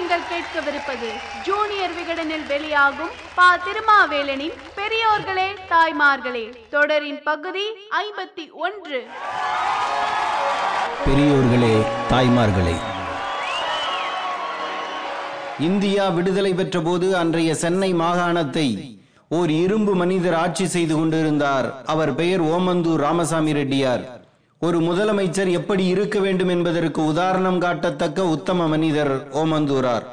நீங்கள் கேட்கவிருப்பது ஜூனியர் விகடனில் வெளியாகும் பா. திருமாவேலனின் பெரியோர்களே தாய்மார்களே தொடரின் பகுதி ஐம்பத்தி ஒன்று. பெரியோர்களே தாய்மார்களே. இந்தியா விடுதலை பெற்ற போது அன்றைய சென்னை மாகாணத்தை ஓர் இரும்பு மனிதர் ஆட்சி செய்து கொண்டிருந்தார். அவர் பெயர் ஓமந்தூர் ராமசாமி ரெட்டியார். ஒரு முதலமைச்சர் எப்படி இருக்க வேண்டும் என்பதற்கு உதாரணம் காட்டத்தக்க உத்தம மனிதர் ஓமந்தூரார்.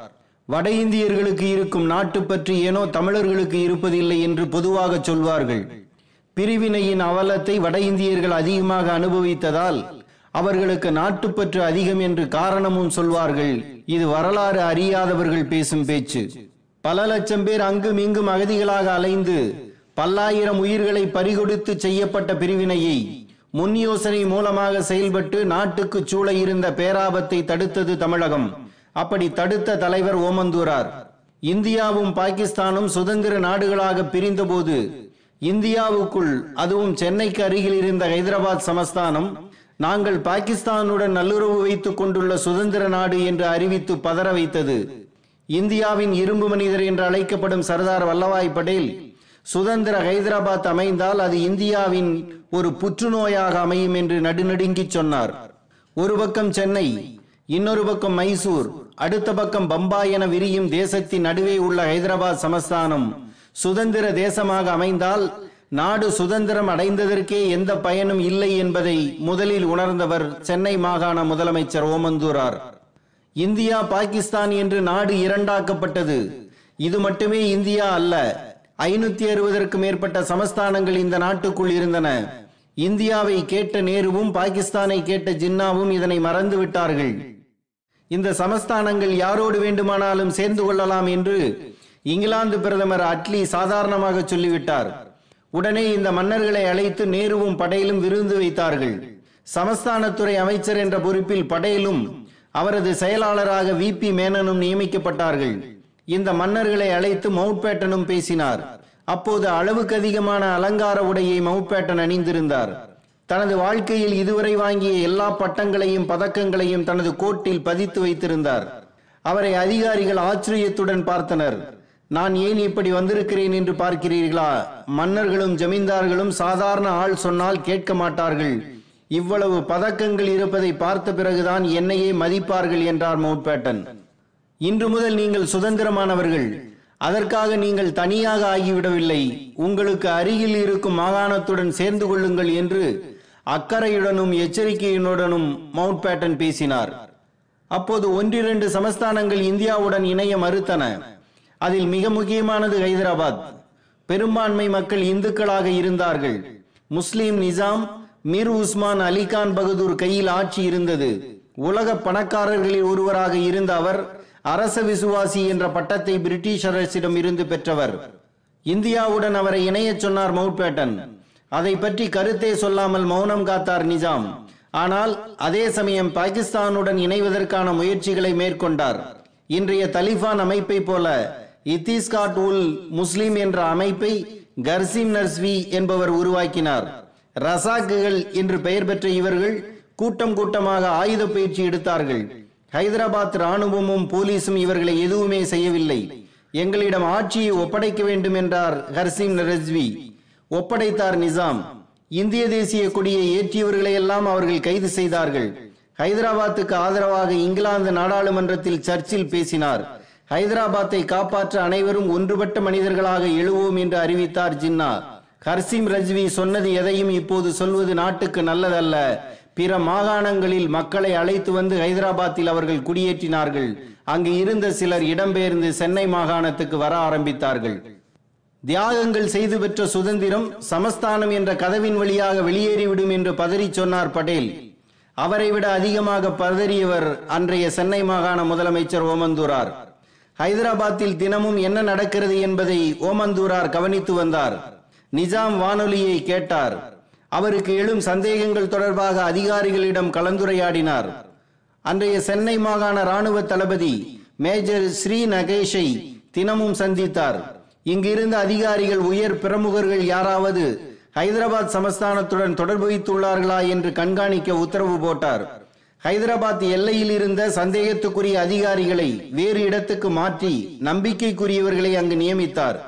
வட இந்தியர்களுக்கு இருக்கும் நாட்டு பற்றி ஏனோ தமிழர்களுக்கு இருப்பதில்லை என்று பொதுவாக சொல்வார்கள். பிரிவினையின் அவலத்தை வட இந்தியர்கள் அதிகமாக அனுபவித்ததால் அவர்களுக்கு நாட்டுப்பற்று அதிகம் என்று காரணமும் சொல்வார்கள். இது வரலாறு அறியாதவர்கள் பேசும் பேச்சு. பல லட்சம் பேர் அங்கும் இங்கும் அகதிகளாக அலைந்து பல்லாயிரம் உயிர்களை பறிகொடுத்து செய்யப்பட்ட பிரிவினையை முன் யோசனை மூலமாக செயல்பட்டு நாட்டுக்கு சூழ இருந்த பேராபத்தை தடுத்தது தமிழகம். அப்படி தடுத்த தலைவர் ஓமந்தூரார். இந்தியாவும் பாகிஸ்தானும் சுதந்திர நாடுகளாக பிரிந்தபோது இந்தியாவுக்குள் அதுவும் சென்னைக்கு அருகில் இருந்த ஹைதராபாத் சமஸ்தானம் நாங்கள் பாகிஸ்தானுடன் நல்லுறவு வைத்துக் கொண்டுள்ள சுதந்திர நாடு என்று அறிவித்து பதற வைத்தது. இந்தியாவின் இரும்பு மனிதர் என்று அழைக்கப்படும் சர்தார் வல்லபாய் படேல் சுதந்திர ஹைதராபாத் அமைந்தால் அது இந்தியாவின் ஒரு புற்றுநோயாக அமையும் என்று நடுநடுங்கி சொன்னார். ஒரு பக்கம் சென்னை இன்னொரு பக்கம் மைசூர் அடுத்த பக்கம் பம்பாய் என விரியும் தேசத்தின் நடுவே உள்ள ஹைதராபாத் சமஸ்தானம் சுதந்திர தேசமாக அமைந்தால் நாடு சுதந்திரம் அடைந்ததற்கே எந்த பயனும் இல்லை என்பதை முதலில் உணர்ந்தவர் சென்னை மாகாண முதலமைச்சர் ஓமந்தூரார். இந்தியா பாகிஸ்தான் என்று நாடு இரண்டாக்கப்பட்டது. இது மட்டுமே இந்தியா அல்ல ஐநூத்தி அறுபதற்கு மேற்பட்ட சமஸ்தானங்கள் இந்த நாட்டுக்குள் இருந்தன. இந்தியாவை கேட்ட நேருவும் பாகிஸ்தானை கேட்ட ஜின்னாவும் இதனை மறந்து விட்டார்கள். இந்த சமஸ்தானங்கள் யாரோடு வேண்டுமானாலும் சேர்ந்து கொள்ளலாம் என்று இங்கிலாந்து பிரதமர் அட்லி சாதாரணமாக சொல்லிவிட்டார். உடனே இந்த மன்னர்களை அழைத்து நேருவும் படையிலும் விருந்து வைத்தார்கள். சமஸ்தானத்துறை அமைச்சர் என்ற பொறுப்பில் படையிலும் அவரது செயலாளராக வி பி மேனனும் நியமிக்கப்பட்டார்கள். இந்த மன்னர்களை அழைத்து மவுட்பேட்டனும் பேசினார். அப்போது அளவுக்கு அதிகமான அலங்கார உடையை மவுண்ட் பேட்டன் அணிந்திருந்தார். தனது வாழ்க்கையில் இதுவரை வாங்கிய எல்லா பட்டங்களையும் பதக்கங்களையும் தனது கோட்டில் பதித்து வைத்திருந்தார். அவரை அதிகாரிகள் ஆச்சரியத்துடன் பார்த்தனர். நான் ஏன் இப்படி வந்திருக்கிறேன் என்று பார்க்கிறீர்களா? மன்னர்களும் ஜமீன்தார்களும் சாதாரண ஆள் சொன்னால் கேட்க மாட்டார்கள். இவ்வளவு பதக்கங்கள் இருப்பதை பார்த்த பிறகுதான் என்னையே மதிப்பார்கள் என்றார் மவுட்பேட்டன். இன்று முதல் நீங்கள் சுதந்திரமானவர்கள். அதற்காக நீங்கள் தனியாக ஆகிவிடவில்லை. உங்களுக்கு அருகில் இருக்கும் மாகாணத்துடன் சேர்ந்து கொள்ளுங்கள் என்று அக்கறையுடனும் எச்சரிக்கையுடனும் மவுண்ட் பேட்டன் பேசினார். அப்போது ஒன்றிரண்டு சமஸ்தானங்கள் இந்தியாவுடன் இணைய மறுத்தன. அதில் மிக முக்கியமானது ஹைதராபாத். பெரும்பான்மை மக்கள் இந்துக்களாக இருந்தார்கள். முஸ்லிம் நிசாம் மீர் உஸ்மான் அலிகான் பகதூர் கையில் ஆட்சி இருந்தது. உலக பணக்காரர்களில் ஒருவராக இருந்த அவர் அரச விசுவாசி என்ற பட்டத்தை பிரிட்டிஷ் அரசிடம் இருந்து பெற்றவர். இந்தியாவுடன் அவரை இணையச் சொன்னார் மவுண்ட் பேட்டன் அதை பற்றி கருத்தே சொல்லாமல் மௌனம் காத்தார் நிஜாம். ஆனால் அதே சமயம் பாகிஸ்தானுடன் இணைவதற்கான முயற்சிகளை மேற்கொண்டார். இன்றைய தலிபான் அமைப்பை போல இத்திஸ்காட் உல் முஸ்லிம் என்ற அமைப்பை கர்சிம் நர்ஸ்வி என்பவர் உருவாக்கினார். ரசாக்குகள் என்று பெயர் பெற்ற இவர்கள் கூட்டம் கூட்டமாக ஆயுத பயிற்சி எடுத்தார்கள். ஹைதராபாத் ராணுவமும் போலீஸும் இவர்களை எதுவுமே செய்யவில்லை. எங்களிடம் ஆட்சியை ஒப்படைக்க வேண்டும் என்றார் ஹர்சிம் நரஸ்வி ஒப்படைத்தார் நிசாம். இந்திய தேசிய கொடியை ஏற்றியவர்களை எல்லாம் அவர்கள் கைது செய்தார்கள். ஹைதராபாத்துக்கு ஆதரவாக இங்கிலாந்து நாடாளுமன்றத்தில் சர்ச்சில் பேசினார். ஹைதராபாத்தை காப்பாற்ற அனைவரும் ஒன்றுபட்ட மனிதர்களாக எழுவோம் என்று அறிவித்தார் ஜின்னா. ஹர்சிம் ரஜ்வி சொன்னது எதையும் இப்போது சொல்வது நாட்டுக்கு நல்லதல்ல. பிற மாகாணங்களில் மக்களை அழைத்து வந்து ஹைதராபாத்தில் அவர்கள் குடியேற்றினார்கள். அங்கு இருந்த சிலர் இடம்பெயர்ந்து சென்னை மாகாணத்துக்கு வர ஆரம்பித்தார்கள். தியாகங்கள் செய்து பெற்ற சுதந்திரம் சமஸ்தானம் என்ற கதவின் வழியாக வெளியேறிவிடும் என்று பதறி சொன்னார் படேல். அவரை விட அதிகமாக பதறியவர் அன்றைய சென்னை மாகாண முதலமைச்சர் ஓமந்தூரார். ஹைதராபாத்தில் தினமும் என்ன நடக்கிறது என்பதை ஓமந்தூரார் கவனித்து வந்தார். நிஜாம் வானொலியை கேட்டார். அவருக்கு எழும் சந்தேகங்கள் தொடர்பாக அதிகாரிகளிடம் கலந்துரையாடினார். அன்றைய சென்னை மாகாண ராணுவ தளபதி மேஜர் ஸ்ரீ நகேஷை தினமும் சந்தித்தார். இங்கிருந்த அதிகாரிகள் உயர் பிரமுகர்கள் யாராவது ஹைதராபாத் சமஸ்தானத்துடன் தொடர்பு வைத்துள்ளார்களா என்று கண்காணிக்க உத்தரவு போட்டார். ஹைதராபாத் எல்லையில் இருந்த சந்தேகத்துக்குரிய அதிகாரிகளை வேறு இடத்துக்கு மாற்றி நம்பிக்கைக்குரியவர்களை அங்கு நியமித்தார்.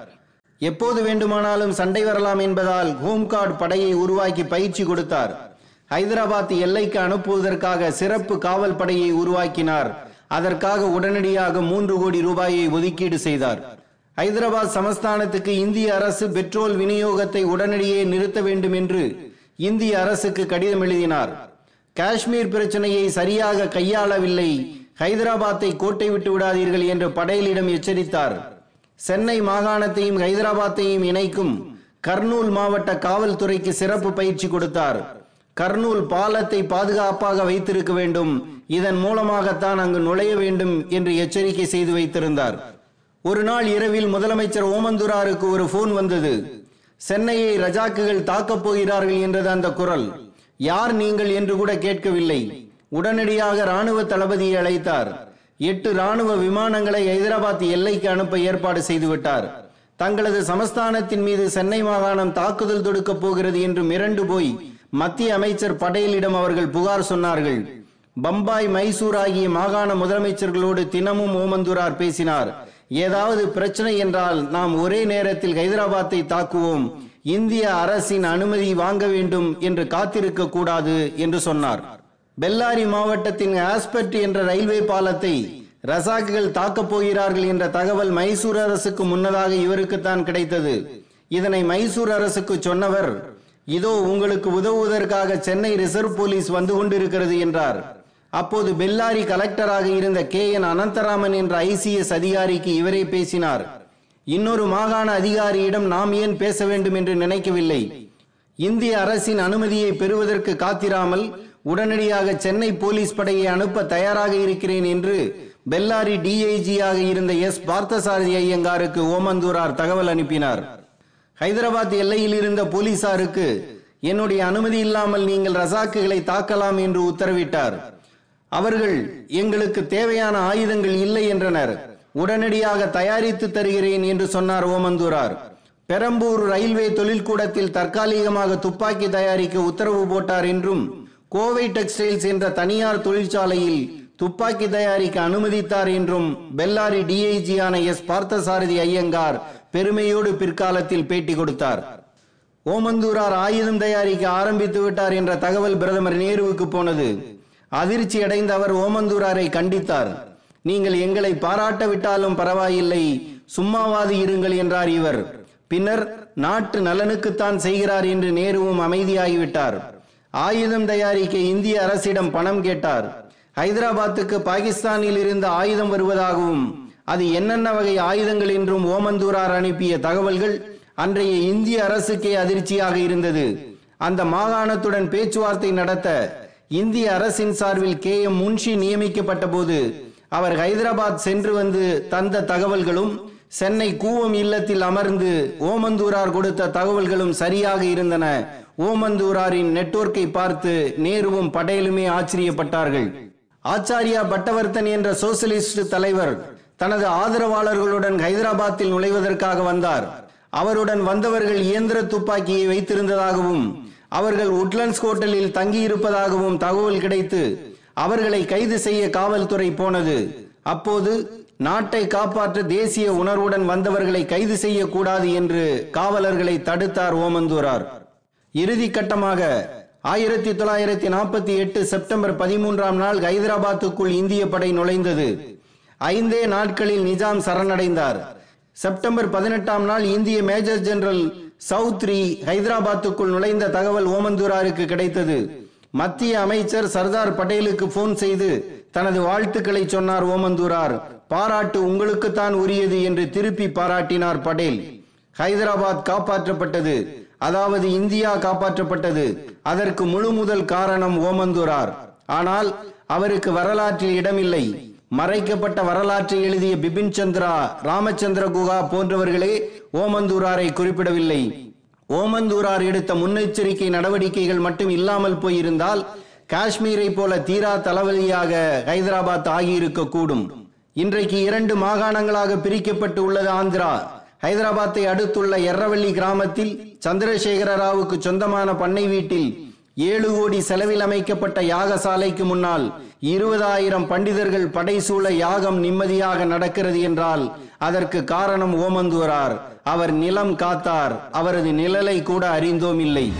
எப்போது வேண்டுமானாலும் சண்டை வரலாம் என்பதால் ஹோம்கார்டு படையை உருவாக்கி பயிற்சி கொடுத்தார். ஹைதராபாத் எல்லைக்கு அனுப்புவதற்காக சிறப்பு காவல் படையை உருவாக்கினார். அதற்காக உடனடியாக மூன்று கோடி ரூபாயை ஒதுக்கீடு செய்தார். ஹைதராபாத் சமஸ்தானத்துக்கு இந்திய அரசு பெட்ரோல் விநியோகத்தை உடனடியே நிறுத்த வேண்டும் என்று இந்திய அரசுக்கு கடிதம் எழுதினார். காஷ்மீர் பிரச்சனையை சரியாக கையாளவில்லை. ஹைதராபாத்தை கோட்டை விட்டு விடாதீர்கள் என்று படையலிடம் எச்சரித்தார். சென்னை மாகாணத்தையும் ஹைதராபாத்தையும் இணைக்கும் கர்னூல் மாவட்ட காவல்துறைக்கு சிறப்பு பயிற்சி கொடுத்தார். கர்னூல் பாலத்தை பாதுகாப்பாக வைத்திருக்க வேண்டும். இதன் மூலமாகத்தான் அங்கு நுழைய வேண்டும் என்று எச்சரிக்கை செய்து வைத்திருந்தார். ஒரு நாள் இரவில் முதலமைச்சர் ஓமந்துராருக்கு ஒரு போன் வந்தது. சென்னையை ரஜாக்குகள் தாக்கப் போகிறார்கள் என்றது அந்த குரல். யார் நீங்கள்? என்று கூட கேட்கவில்லை. உடனடியாக ராணுவ தளபதியை அழைத்தார். எட்டு ராணுவ விமானங்களை ஹைதராபாத் எல்லைக்கு அனுப்ப ஏற்பாடு செய்துவிட்டார். தங்களது சமஸ்தானத்தின் மீது சென்னை மாகாணம் தாக்குதல் தொடுக்கப் போகிறது என்று மிரண்டு போய் மத்திய அமைச்சர் படேலிடம் அவர்கள் புகார் சொன்னார்கள். பம்பாய் மைசூர் ஆகிய மாகாண முதலமைச்சர்களோடு தினமும் ஓமந்துரார் பேசினார். ஏதாவது பிரச்சனை என்றால் நாம் ஒரே நேரத்தில் ஹைதராபாத்தை தாக்குவோம். இந்திய அரசின் அனுமதி வாங்க வேண்டும் என்று காத்திருக்க கூடாது என்று சொன்னார். பெல்லாரி மாவட்டத்தின் ஆஸ்பெட் என்ற ரயில்வே பாலத்தை ரசாக்குகள் தாக்கப் போகிறார்கள் என்ற தகவல் மைசூர் அரசுக்கு முன்னதாக இவருக்குத்தான் கிடைத்தது. இதனை மைசூர் அரசுக்கு சொன்னவர் இதோ உங்களுக்கு உதவுவதற்காக சென்னை ரிசர்வ் போலீஸ் வந்து கொண்டிருக்கிறது என்றார். அப்போது பெல்லாரி கலெக்டராக இருந்த கே. என். அனந்தராமன் என்ற ஐசிஎஸ் அதிகாரிக்கு இவரே பேசினார். இன்னொரு மாகாண அதிகாரியிடம் நாம் ஏன் பேச வேண்டும் என்று நினைக்கவில்லை. இந்திய அரசின் அனுமதியை பெறுவதற்கு காத்திராமல் உடனடியாக சென்னை போலீஸ் படையை அனுப்ப தயாராக இருக்கிறேன் என்று பெல்லாரி டிஐஜியாக இருந்த எஸ். பார்த்தசாரதி ஐயங்காருக்கு ஓமந்தூரார் தகவல் அனுப்பினார். ஹைதராபாத் எல்லையில் இருந்த போலீசாருக்கு என்னுடைய அனுமதி இல்லாமல் நீங்கள் ரசாக்குகளை தாக்கலாம் என்று உத்தரவிட்டார். அவர்கள் எங்களுக்கு தேவையான ஆயுதங்கள் இல்லை என்றனர். உடனடியாக தயாரித்து தருகிறேன் என்று சொன்னார் ஓமந்தூரார். பெரம்பூர் ரயில்வே தொழில்கூடத்தில் தற்காலிகமாக துப்பாக்கி தயாரிக்க உத்தரவு போட்டார் என்றும் கோவை டெக்ஸ்டைல்ஸ் என்ற தனியார் தொழிற்சாலையில் துப்பாக்கி தயாரிக்க அனுமதித்தார் என்றும் பெல்லாரி டிஐஜியான எஸ் பார்த்தசாரதி ஐயங்கார் பெருமையோடு பிற்காலத்தில் பேட்டி கொடுத்தார். ஓமந்தூரார் ஆயுதம் தயாரிக்க ஆரம்பித்து விட்டார் என்ற தகவல் பிரதமர் நேருவுக்கு போனது. அதிர்ச்சி அடைந்த அவர் ஓமந்தூராரை கண்டித்தார். நீங்கள் எங்களை பாராட்ட விட்டாலும் பரவாயில்லை சும்மாவாது இருங்கள் என்றார் இவர். பின்னர் நாட்டு நலனுக்குத்தான் செய்கிறார் என்று நேருவும் அமைதியாகிவிட்டார். ஆயுதம் தயாரிக்க இந்திய அரசிடம் பணம் கேட்டார். ஹைதராபாத்துக்கு பாகிஸ்தானில் இருந்து ஆயுதம் வருவதாகவும் அது என்னென்ன வகை ஆயுதங்கள் என்றும் ஓமந்தூரார் அனுப்பிய தகவல்கள் அன்றைய இந்திய அரசுக்கே அதிர்ச்சியாக இருந்தது. அந்த மாகாணத்துடன் பேச்சுவார்த்தை நடத்த இந்திய அரசின் சார்பில் கே. எம். முன்ஷி நியமிக்கப்பட்ட போது அவர் ஹைதராபாத் சென்று வந்து தந்த தகவல்களும் சென்னை கூவம் இல்லத்தில் அமர்ந்து ஓமந்தூரார் கொடுத்த தகவல்களும் சரியாக இருந்தன. ஓமந்தூராரின் நெட்வொர்க்கை பார்த்து நேருவும் படேலுமே ஆச்சரியப்பட்டார்கள். ஆச்சாரியா பட்டவர்த்தன் என்ற சோசியலிஸ்ட் தலைவர் தனது ஆதரவாளர்களுடன் ஹைதராபாத்தில் நுழைவதற்காக வந்தார். அவருடன் வந்தவர்கள் இயந்திர துப்பாக்கியை வைத்திருந்ததாகவும் அவர்கள் உட்லண்ட்ஸ் ஹோட்டலில் தங்கியிருப்பதாகவும் தகவல் கிடைத்து அவர்களை கைது செய்ய காவல்துறை போனது. அப்போது நாட்டை காப்பாற்ற தேசிய உணர்வுடன் வந்தவர்களை கைது செய்யக்கூடாது என்று காவலர்களை தடுத்தார் ஓமந்தூரார். இறுதி கட்டமாக ஆயிரத்தி தொள்ளாயிரத்தி நாற்பத்தி எட்டு செப்டம்பர் பதிமூன்றாம் நாள் ஹைதராபாத்துக்குள் இந்திய படை நுழைந்தது. ஐந்தே நாட்களில் நிஜாம் சரணடைந்தார். செப்டம்பர் பதினெட்டாம் நாள் இந்திய மேஜர் ஜெனரல் சௌத்ரி ஹைதராபாத்துக்குள் நுழைந்த தகவல் ஓமந்தூராருக்கு கிடைத்தது. மத்திய அமைச்சர் சர்தார் பட்டேலுக்கு போன் செய்து தனது வாழ்த்துக்களை சொன்னார் ஓமந்தூரார். பாராட்டு உங்களுக்குத்தான் உரியது என்று திருப்பி பாராட்டினார் படேல். ஹைதராபாத் காப்பாற்றப்பட்டது. அதாவது இந்தியா காப்பாற்றப்பட்டது. அதற்கு முழு முதல் காரணம் ஓமந்தூரார். ஆனால் அவருக்கு வரலாற்றில் இடமில்லை. மறைக்கப்பட்ட வரலாற்றை எழுதிய பிபின் சந்திரா ராமச்சந்திர குகா போன்றவர்களே ஓமந்தூராரை குறிப்பிடவில்லை. ஓமந்தூரார் எடுத்த முன்னெச்சரிக்கை நடவடிக்கைகள் மட்டும் இல்லாமல் போயிருந்தால் காஷ்மீரை போல தீரா தலைவலியாக ஹைதராபாத் ஆகியிருக்க கூடும் இன்றைக்கு இரண்டு மாகாணங்களாக பிரிக்கப்பட்டு உள்ளது ஆந்திரா. ஹைதராபாத்தை அடுத்துள்ள எர்ரவள்ளி கிராமத்தில் சந்திரசேகர ராவுக்கு சொந்தமான பண்ணை வீட்டில் ஏழு கோடி செலவில் அமைக்கப்பட்ட யாகசாலைக்கு முன்னால் இருபதாயிரம் பண்டிதர்கள் படைசூழ யாகம் நிம்மதியாக நடக்கிறது என்றால் அதற்கு காரணம் ஓமந்தூரார். அவர் நிலம் காத்தார். அவரது நிழலை கூட அறிந்தோம் இல்லை